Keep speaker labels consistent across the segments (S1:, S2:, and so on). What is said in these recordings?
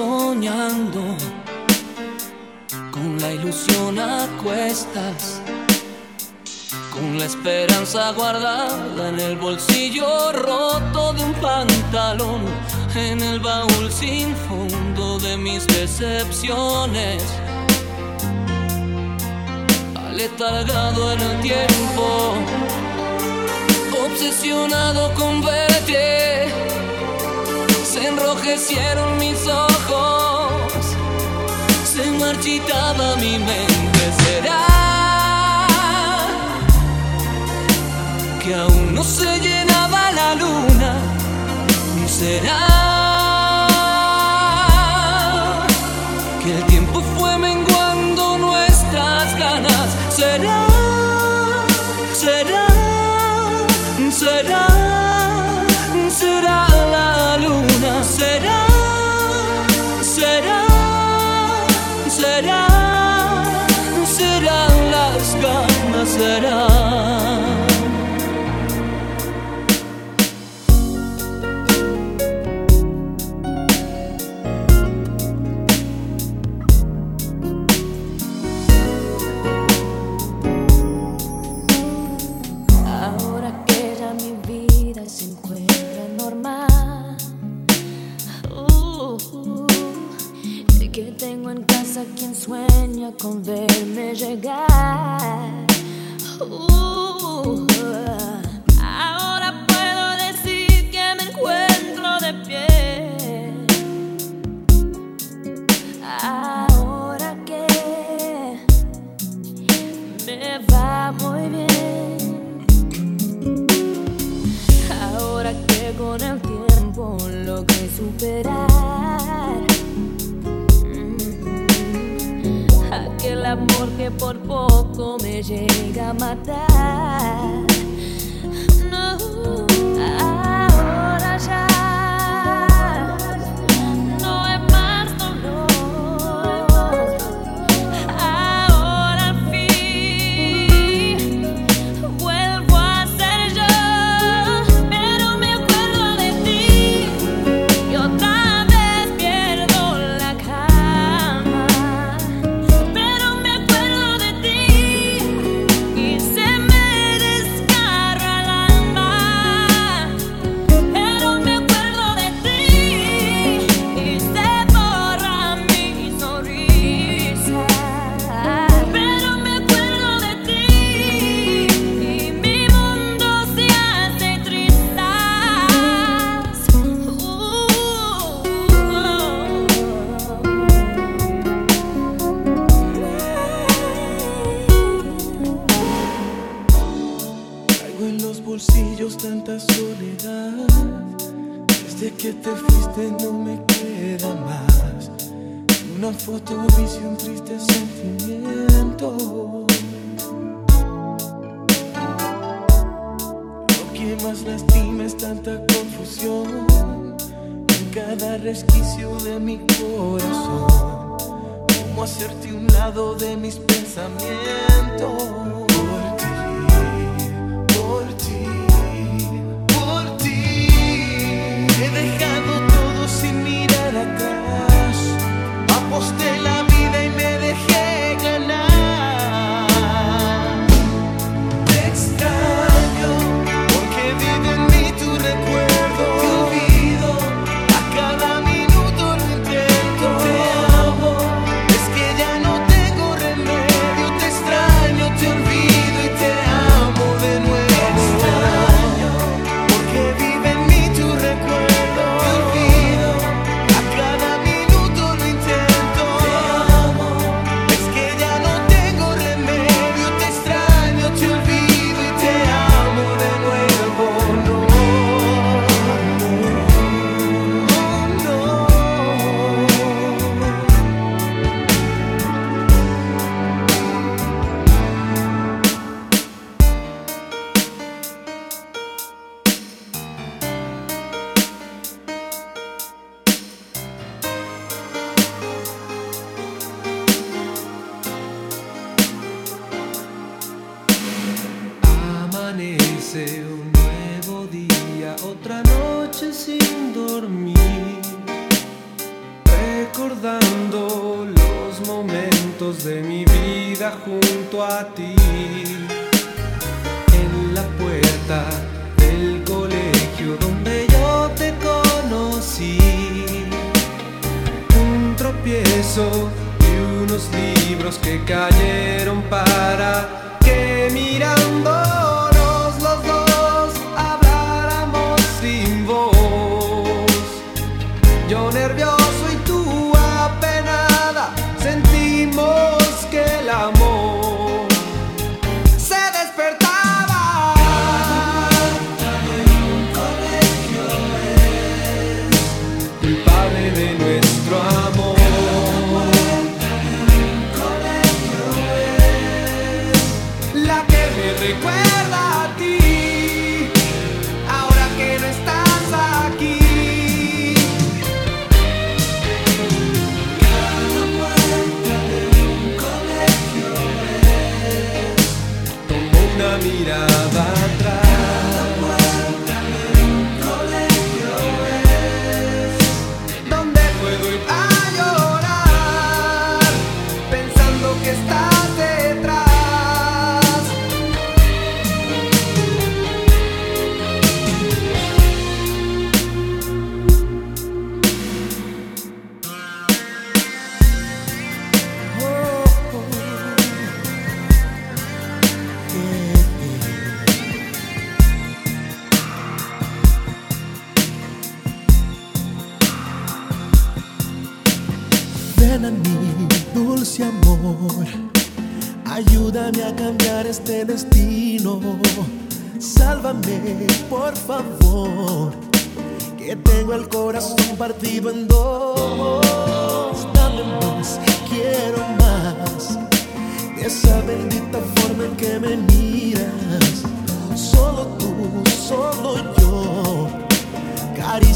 S1: soñando con la ilusión a cuestas, con la esperanza guardada en el bolsillo roto de un pantalón, en el baúl sin fondo de mis decepciones, aletargado en el tiempo, obsesionado con verte enrojecieron mis ojos, se marchitaba mi mente. Será que aún no se llenaba la luna, será.
S2: sueña con verme llegar.
S3: cada resquicio de mi corazón. Como hacerte un lado de mis pensamientos. Por ti, por ti, por ti. He dejado todo sin mirar atrás. Aposté la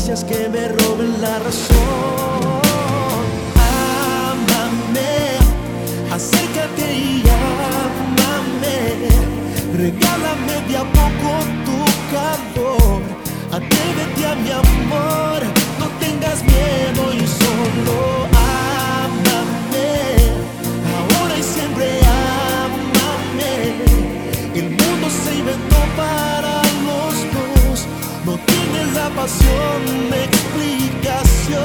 S3: caricias que me roben la razón. Ámame, acércate y ámame. Regálame de a poco tu calor. Atrévete a mi amor, pasión de explicación.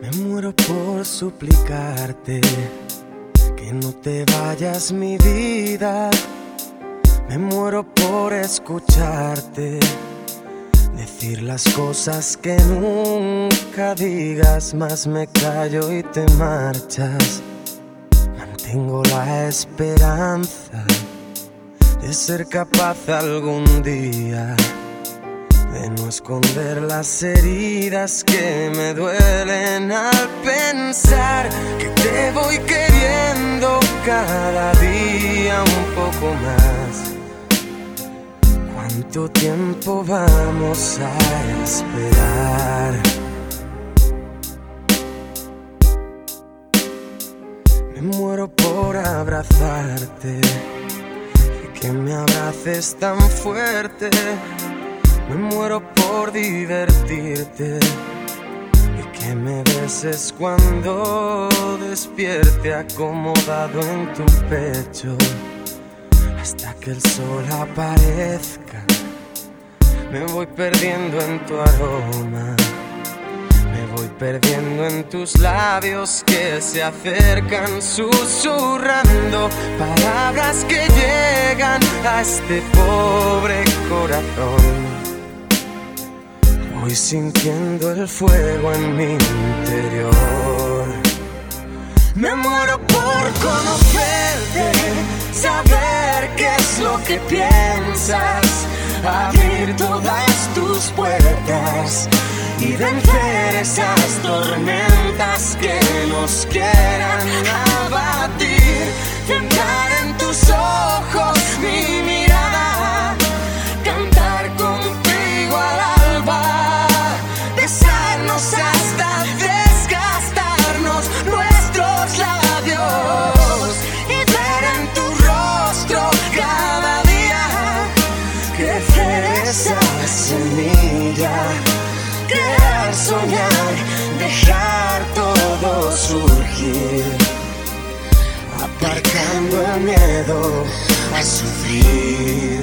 S4: Me muero por suplicarte que no te vayas mi vida. Me muero por escucharte decir las cosas que nunca digas, más me callo y te marchas. Mantengo la esperanza de ser capaz algún día de no esconder las heridas que me duelen al pensar que te voy queriendo cada día un poco más. ¿Cuánto tiempo vamos a esperar? Me muero por abrazarte y que me abraces tan fuerte. Me muero por divertirte y que me beses cuando despierte acomodado en tu pecho hasta que el sol aparezca. Me voy perdiendo en tu aroma. Me voy perdiendo en tus labios que se acercan susurrando palabras que llegan a este pobre corazón. Voy sintiendo el fuego en mi interior. Me muero por conocerte, saber qué es lo que piensas, abrir todas tus puertas y vencer esas tormentas que nos quieran abatir. Entrar en tus ojos mi
S5: a sufrir.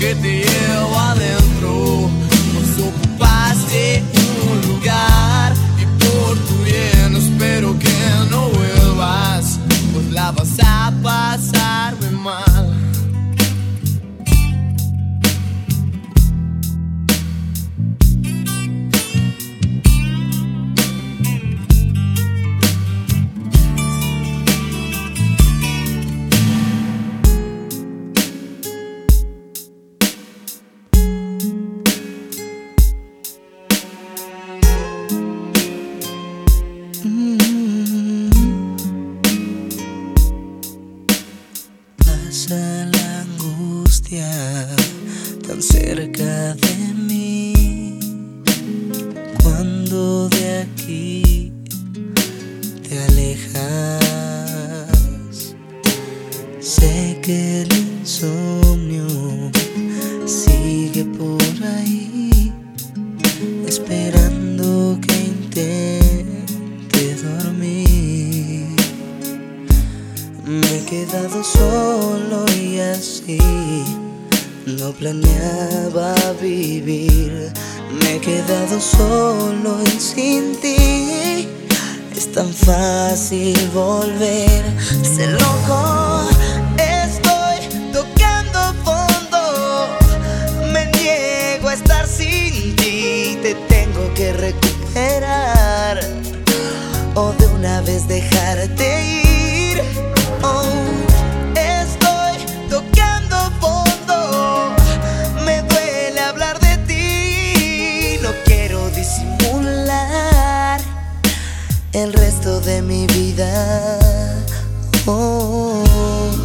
S6: Verdad es que
S7: el resto de mi vida. Oh.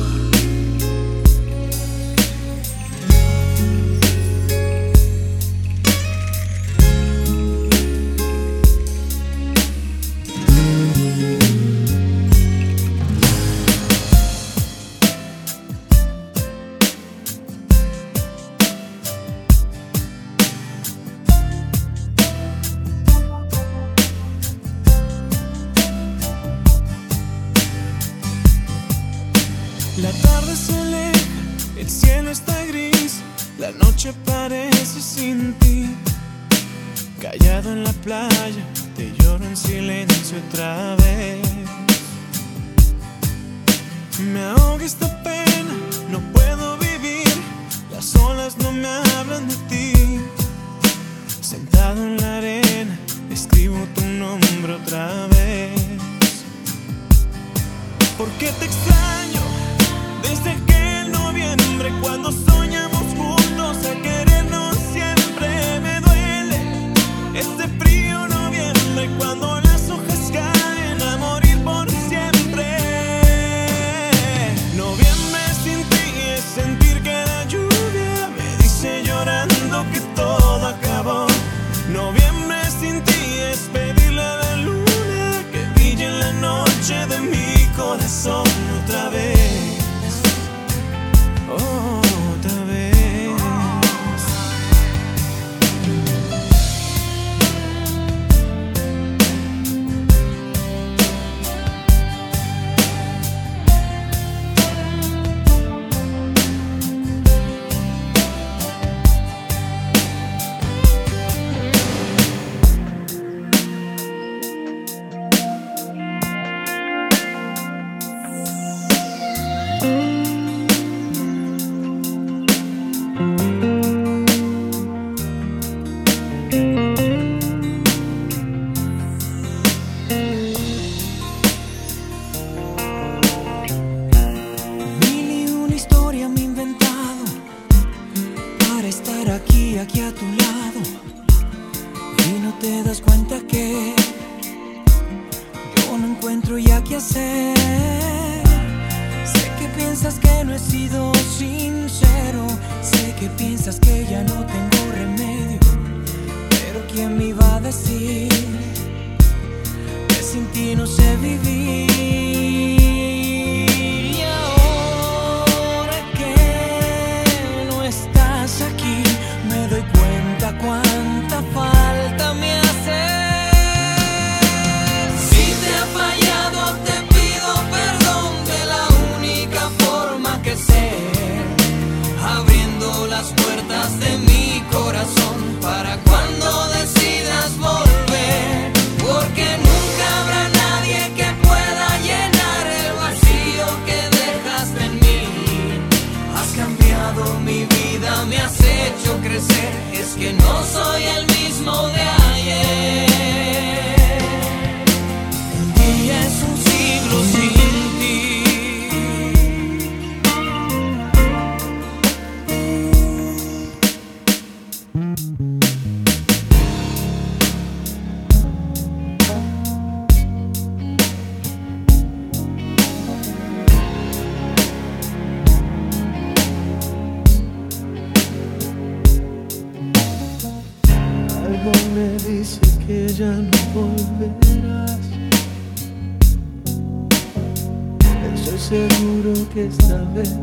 S4: Que
S3: esta vez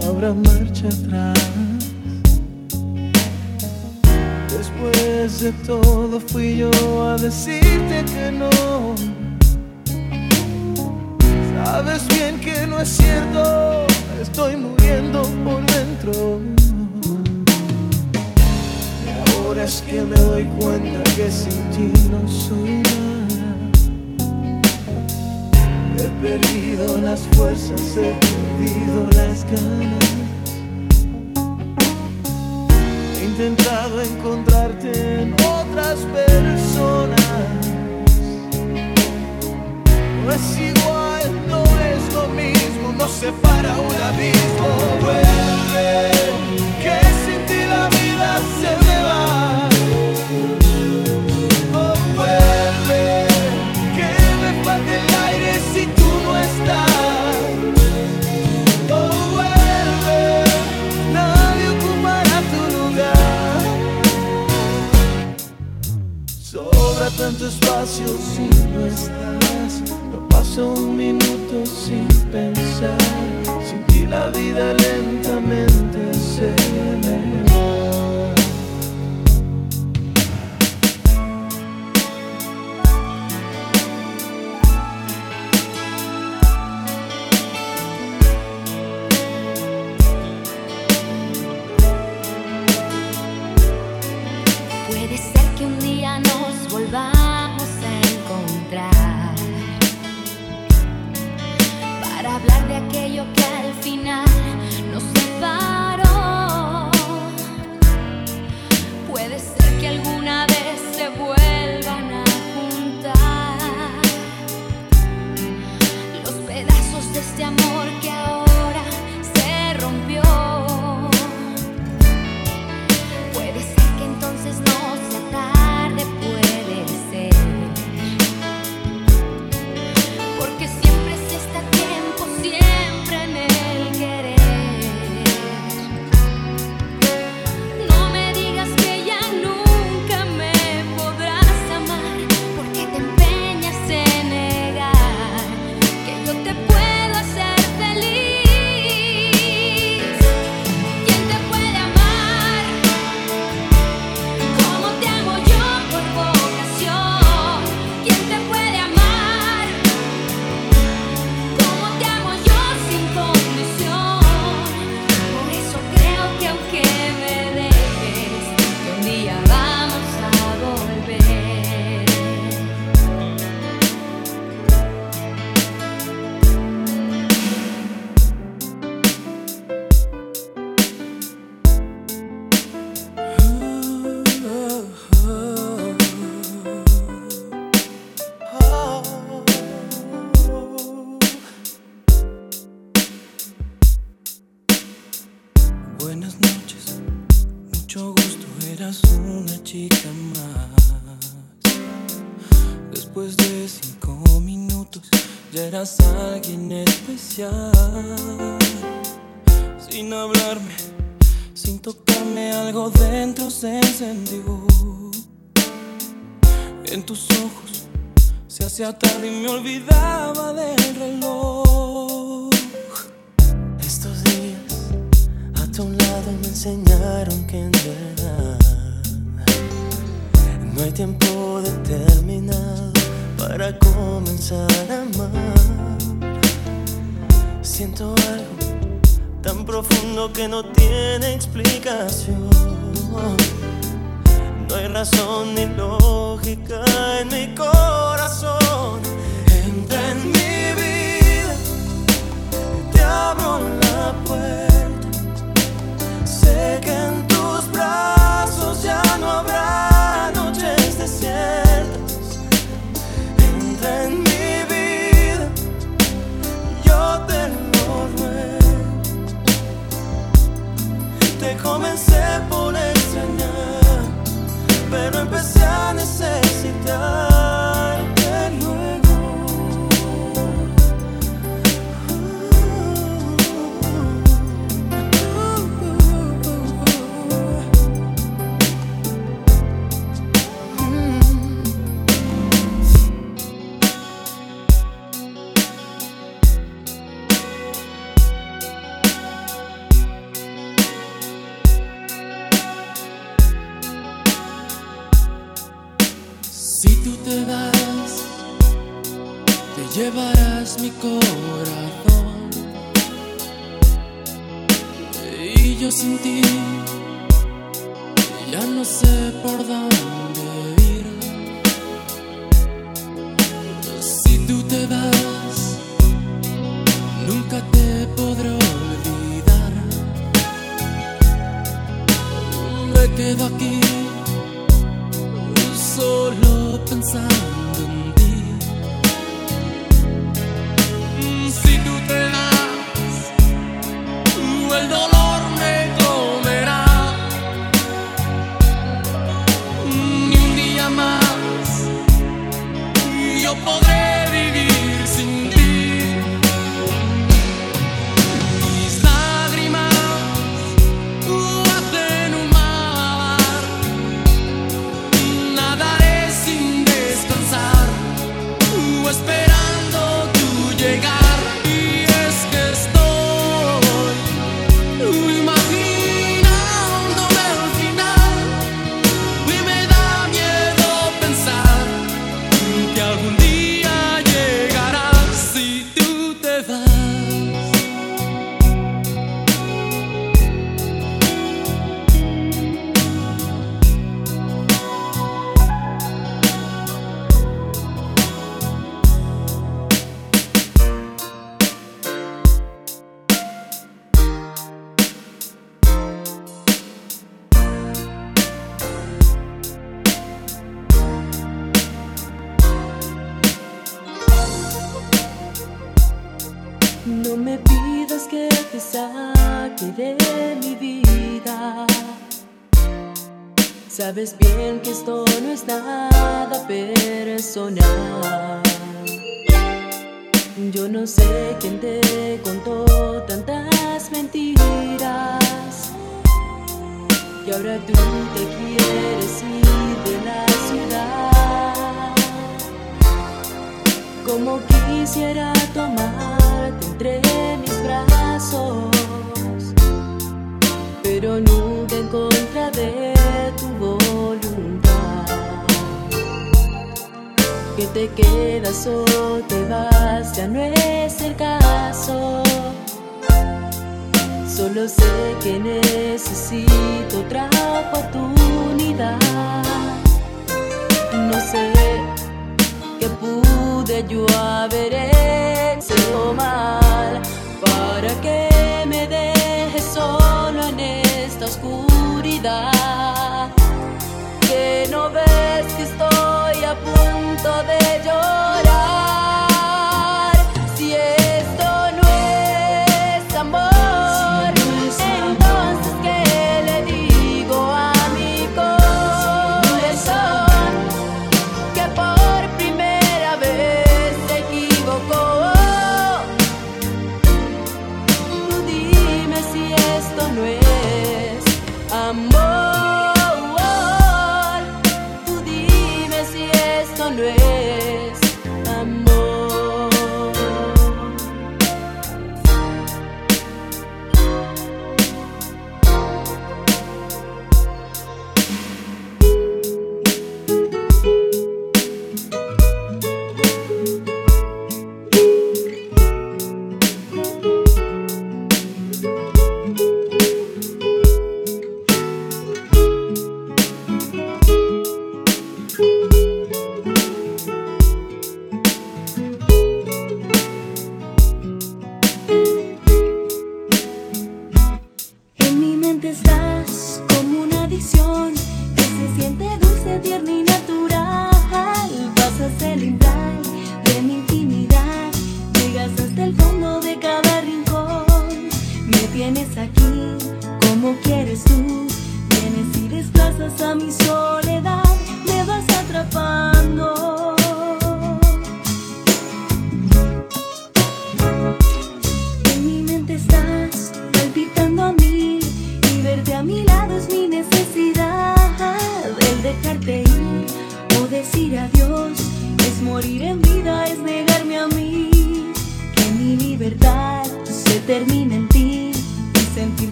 S3: no habrá marcha atrás. Después de todo fui yo a decirte que no. Sabes bien que no es cierto, estoy muriendo por dentro. Y ahora es que me doy cuenta que sin ti no soy nada. Perdido las fuerzas, he perdido las ganas. He intentado encontrarte en otras personas. No es igual, no es lo mismo, nos separa un abismo. Vuelve, que sin ti la vida se Sobra tanto espacio si no estás. No paso un minuto sin pensar. Sin ti la vida lentamente se me va.
S1: Puede ser que un día nos volvamos para hablar de aquello que al final nos separó. Puede ser que alguna vez se vuelvan ya
S3: alguien especial. Sin hablarme, sin tocarme, algo dentro se encendió. En tus ojos se hacía tarde y me olvidaba del reloj. Estos días a tu lado me enseñaron que en verdad no hay tiempo determinado para comenzar a amar. Siento algo tan profundo que no tiene explicación. No hay razón ni lógica en mi corazón. Entra en mi vida, te abro la puerta. Sé que
S5: Y yo sin ti ya no sé por dónde ir. Si tú te vas,
S2: Sabes bien que esto no es nada personal. Yo no sé quién te contó tantas mentiras. Y ahora tú te quieres ir de la ciudad. Como quisiera tomarte entre mis brazos, pero nunca en contra de Que te quedas o te vas, ya no es el caso. Solo sé que necesito otra oportunidad. No sé que pude yo haber hecho mal para que me dejes solo en esta oscuridad. Que no ves que estoy a punto de llorar.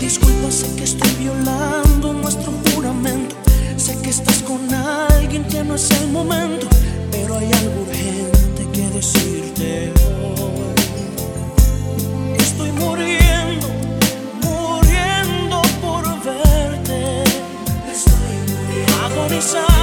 S7: Disculpa, sé que estoy violando nuestro juramento. Sé que estás con alguien que no es el momento, pero hay algo urgente que decirte hoy. Estoy muriendo, muriendo por verte. Estoy muriendo. Agonizando.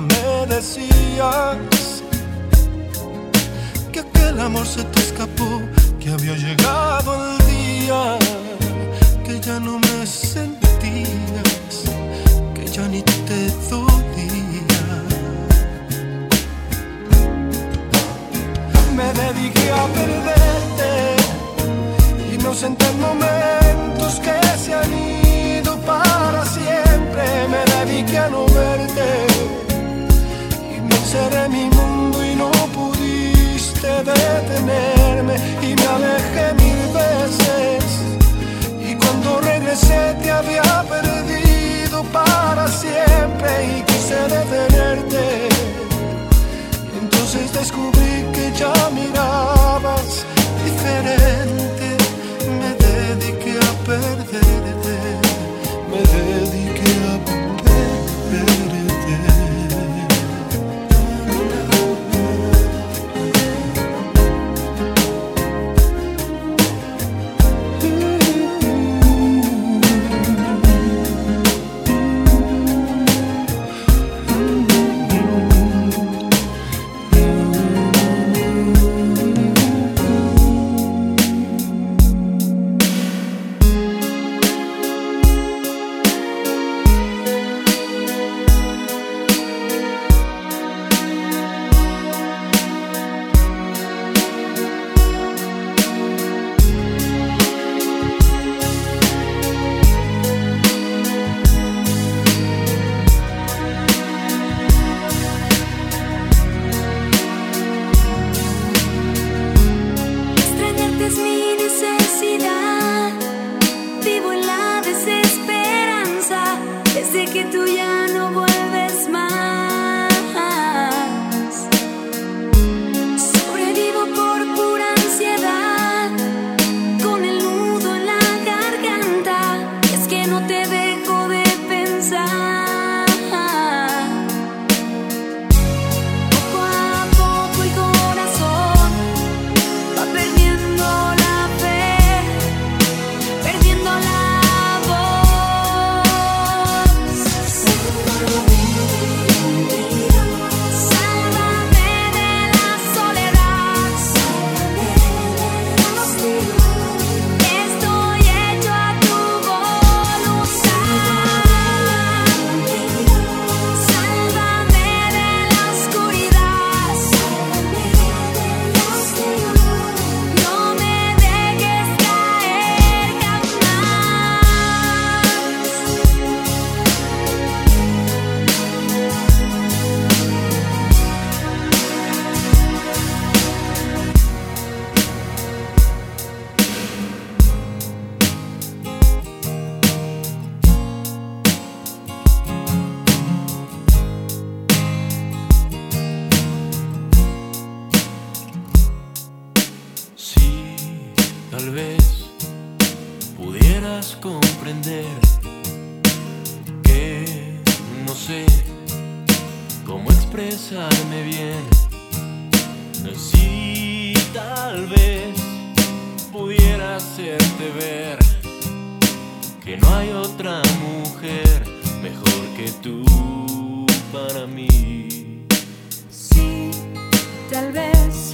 S7: Me
S8: decías que aquel amor se te escapó, que había llegado el día, que ya no me sentías, que ya ni te dolía. Me dediqué a perderte, inocente en momentos que se han ido para siempre. Me dediqué a no verte en mi mundo y no pudiste detenerme y me alejé mil veces. Y cuando regresé te había perdido para siempre y quise detenerte. Entonces descubrí que ya mirabas diferente
S5: sé cómo expresarme bien. Si tal vez pudiera hacerte ver que no hay otra mujer mejor que tú para mí.
S9: Sí, tal vez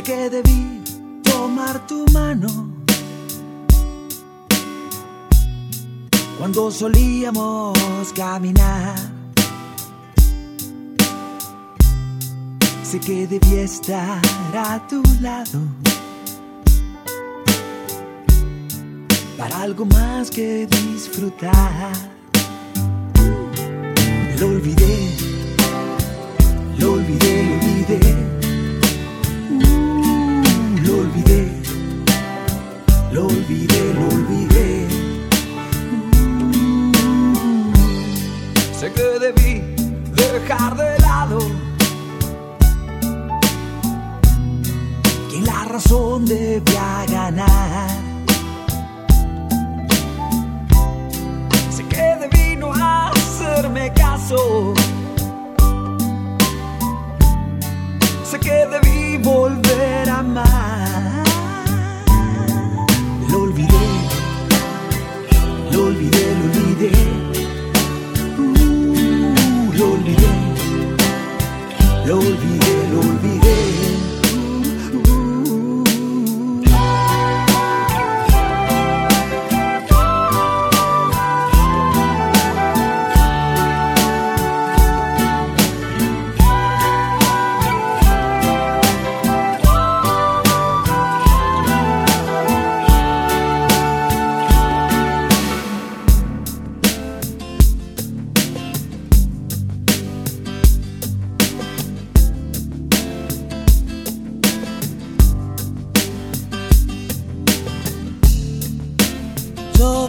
S10: Sé que debí tomar tu mano cuando solíamos caminar. Sé que debí estar a tu lado para algo más que disfrutar. Lo olvidé, lo olvidé, lo olvidé. Lo olvidé, lo olvidé, lo olvidé. Sé que debí dejar de lado que la razón debía ganar. Sé que debí no hacerme caso. Sé que debí volver a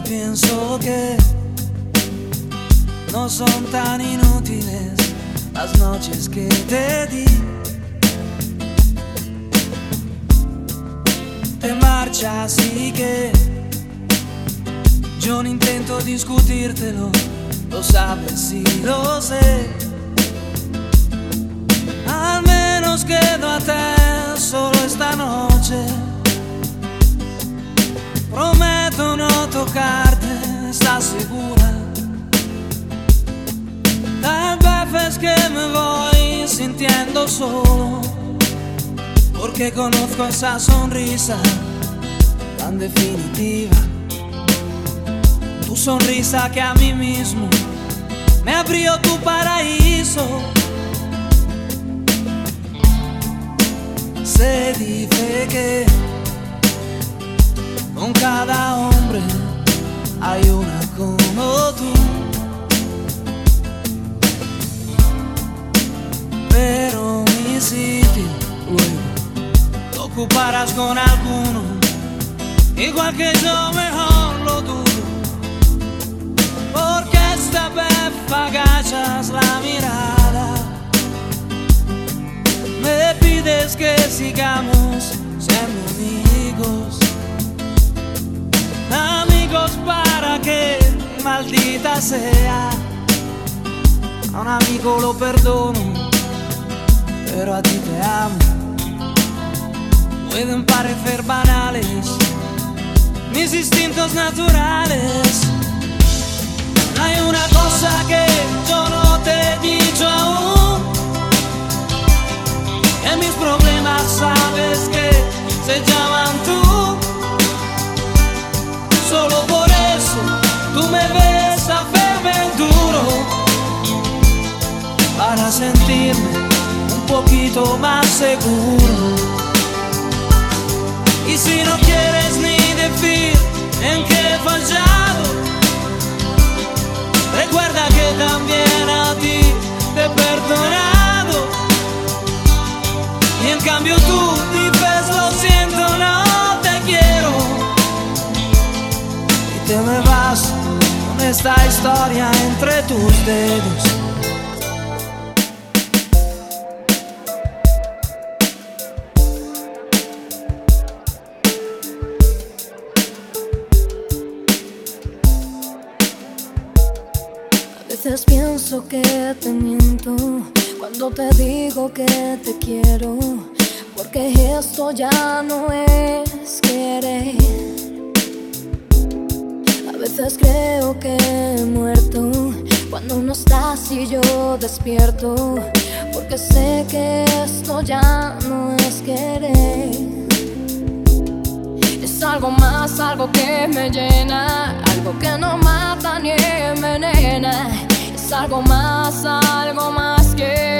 S1: Pienso que no son tan inútiles las noches que te di. Te marchas y que yo no intento discutírtelo, lo sabes y lo sé. Al menos quédate solo esta noche. Prometo no tocarte, ¿estás segura? Tal vez es que me voy sintiendo solo, porque conozco esa sonrisa tan definitiva. Tu sonrisa que a mí mismo me abrió tu paraíso. Se dice que con cada hombre hay una como tú. Pero mi sitio luego lo ocuparás con alguno, igual que yo mejor lo dudo. Porque esta vez agachas la mirada, me pides que sigamos siendo amigos. Amigos para que maldita sea. A un amigo lo perdono, pero a ti te amo. Pueden parecer banales mis instintos naturales. Hay una cosa que yo no te sentirme un poquito más seguro. Y si no quieres ni decir en qué he fallado, recuerda que también a ti te he perdonado. Y en cambio tú dices lo siento, no te quiero y te me vas con esta historia entre tus dedos.
S11: cuando te digo que te quiero, porque esto ya no es querer. A veces creo que he muerto cuando no estás y yo despierto, porque sé que esto ya no es querer.
S12: Es algo más, algo que me llena, algo que no mata ni envenena algo más, algo más que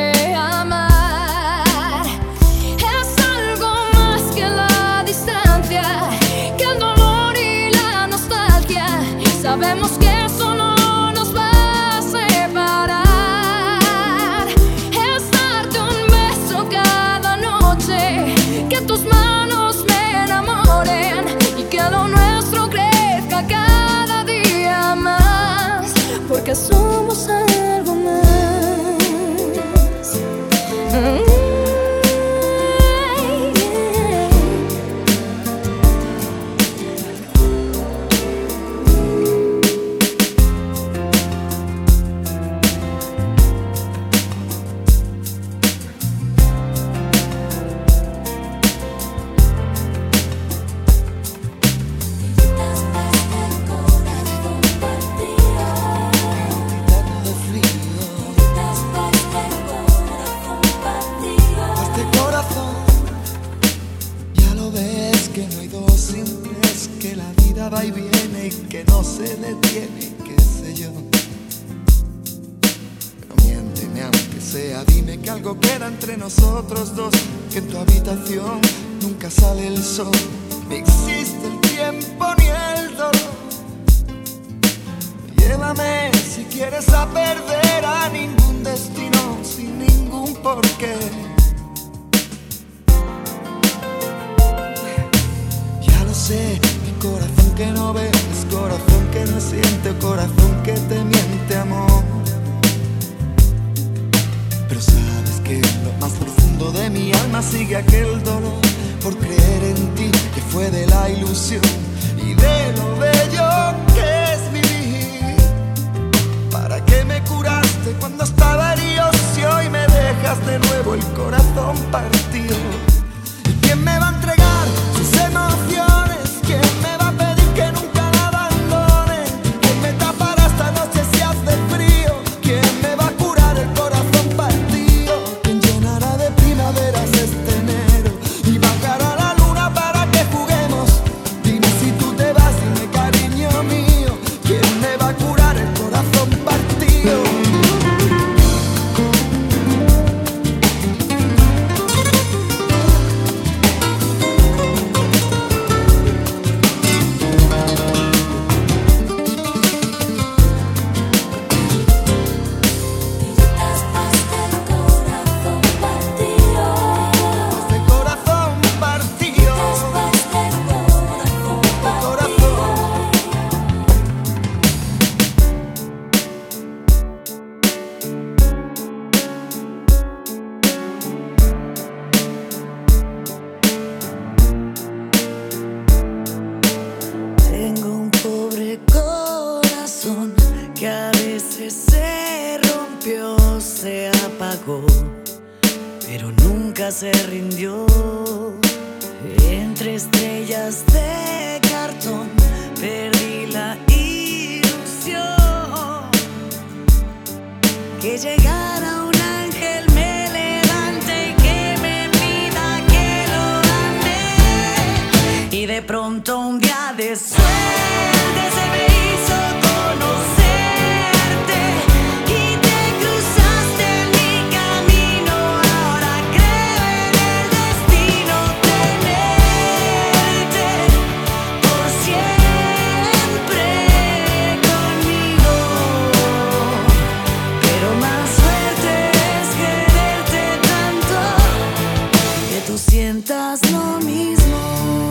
S7: sientas lo mismo.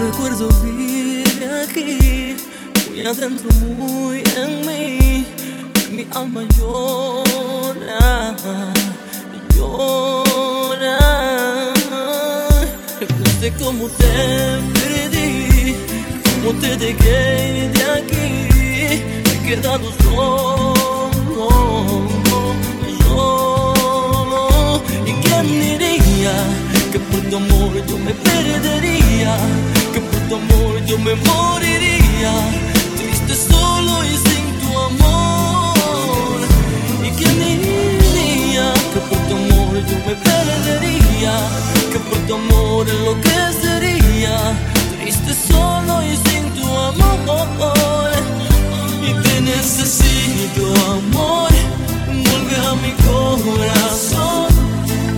S5: Recuerdo vivir aquí, muy adentro, muy cómo te perdí, cómo te dejé de aquí, he quedado solo, solo. ¿Y quién diría que por tu amor yo me perdería, que por tu amor yo me moriría, triste solo y sin tu amor? ¿Y quién diría que por tu amor yo me perdería, que por tu amor enloquecería, triste solo y sin tu amor. Y te necesito amor, vuelve a mi corazón,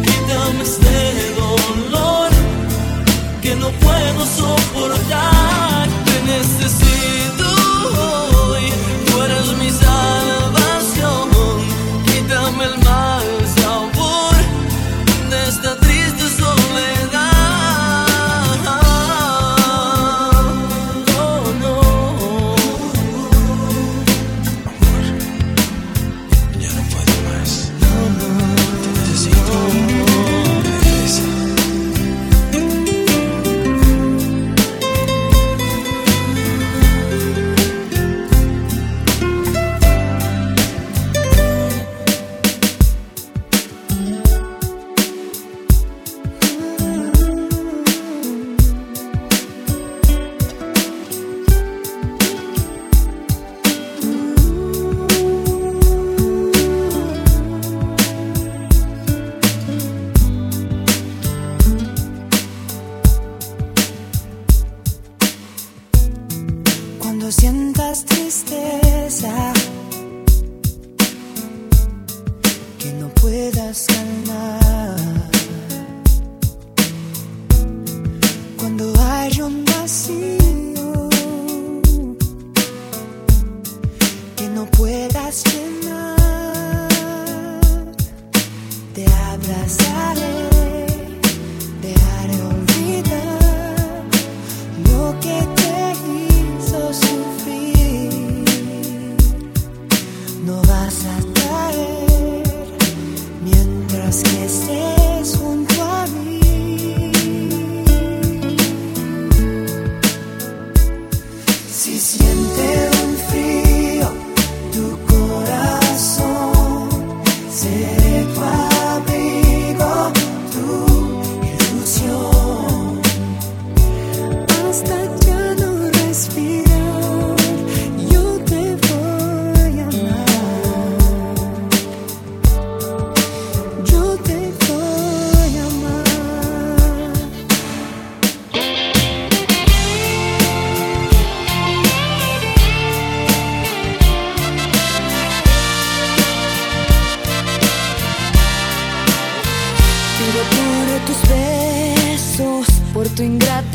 S5: quítame este dolor que no puedo soportar. Te necesito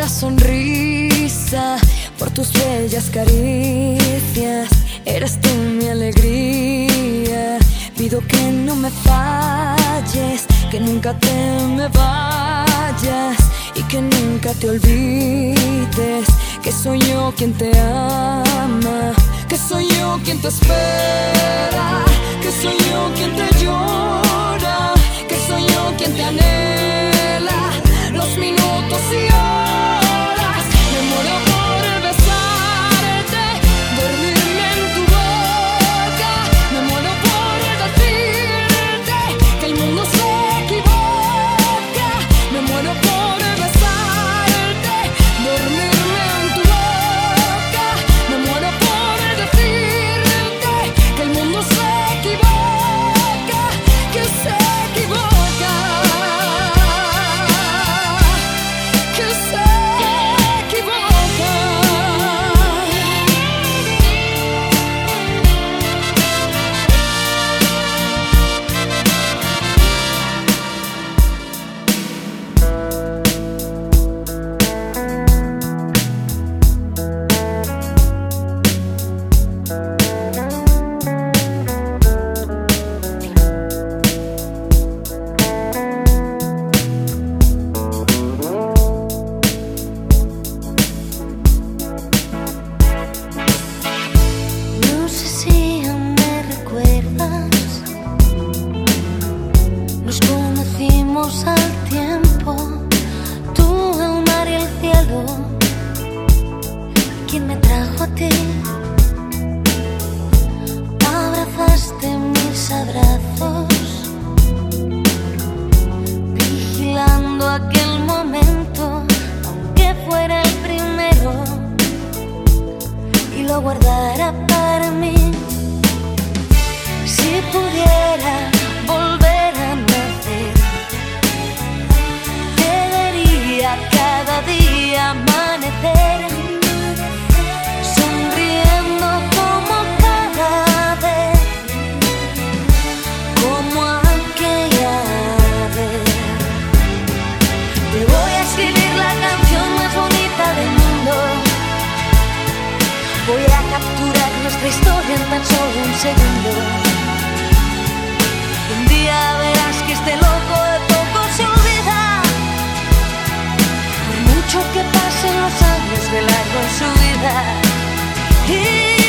S11: sonrisa, por tus bellas caricias. Eres tú mi alegría. Pido que no me falles, que nunca te me vayas y que nunca te olvides que soy yo quien te ama, que soy yo quien te espera, que soy yo quien te llora, que soy yo quien te anhela los minutos y horas. quien me trajo a ti. Abrazaste mis abrazos, vigilando aquel momento, aunque fuera el primero, y lo guardara para
S2: mí. Solo un segundo. Un día verás que este loco de poco se olvida. Por mucho que pasen los años de largo en su vida.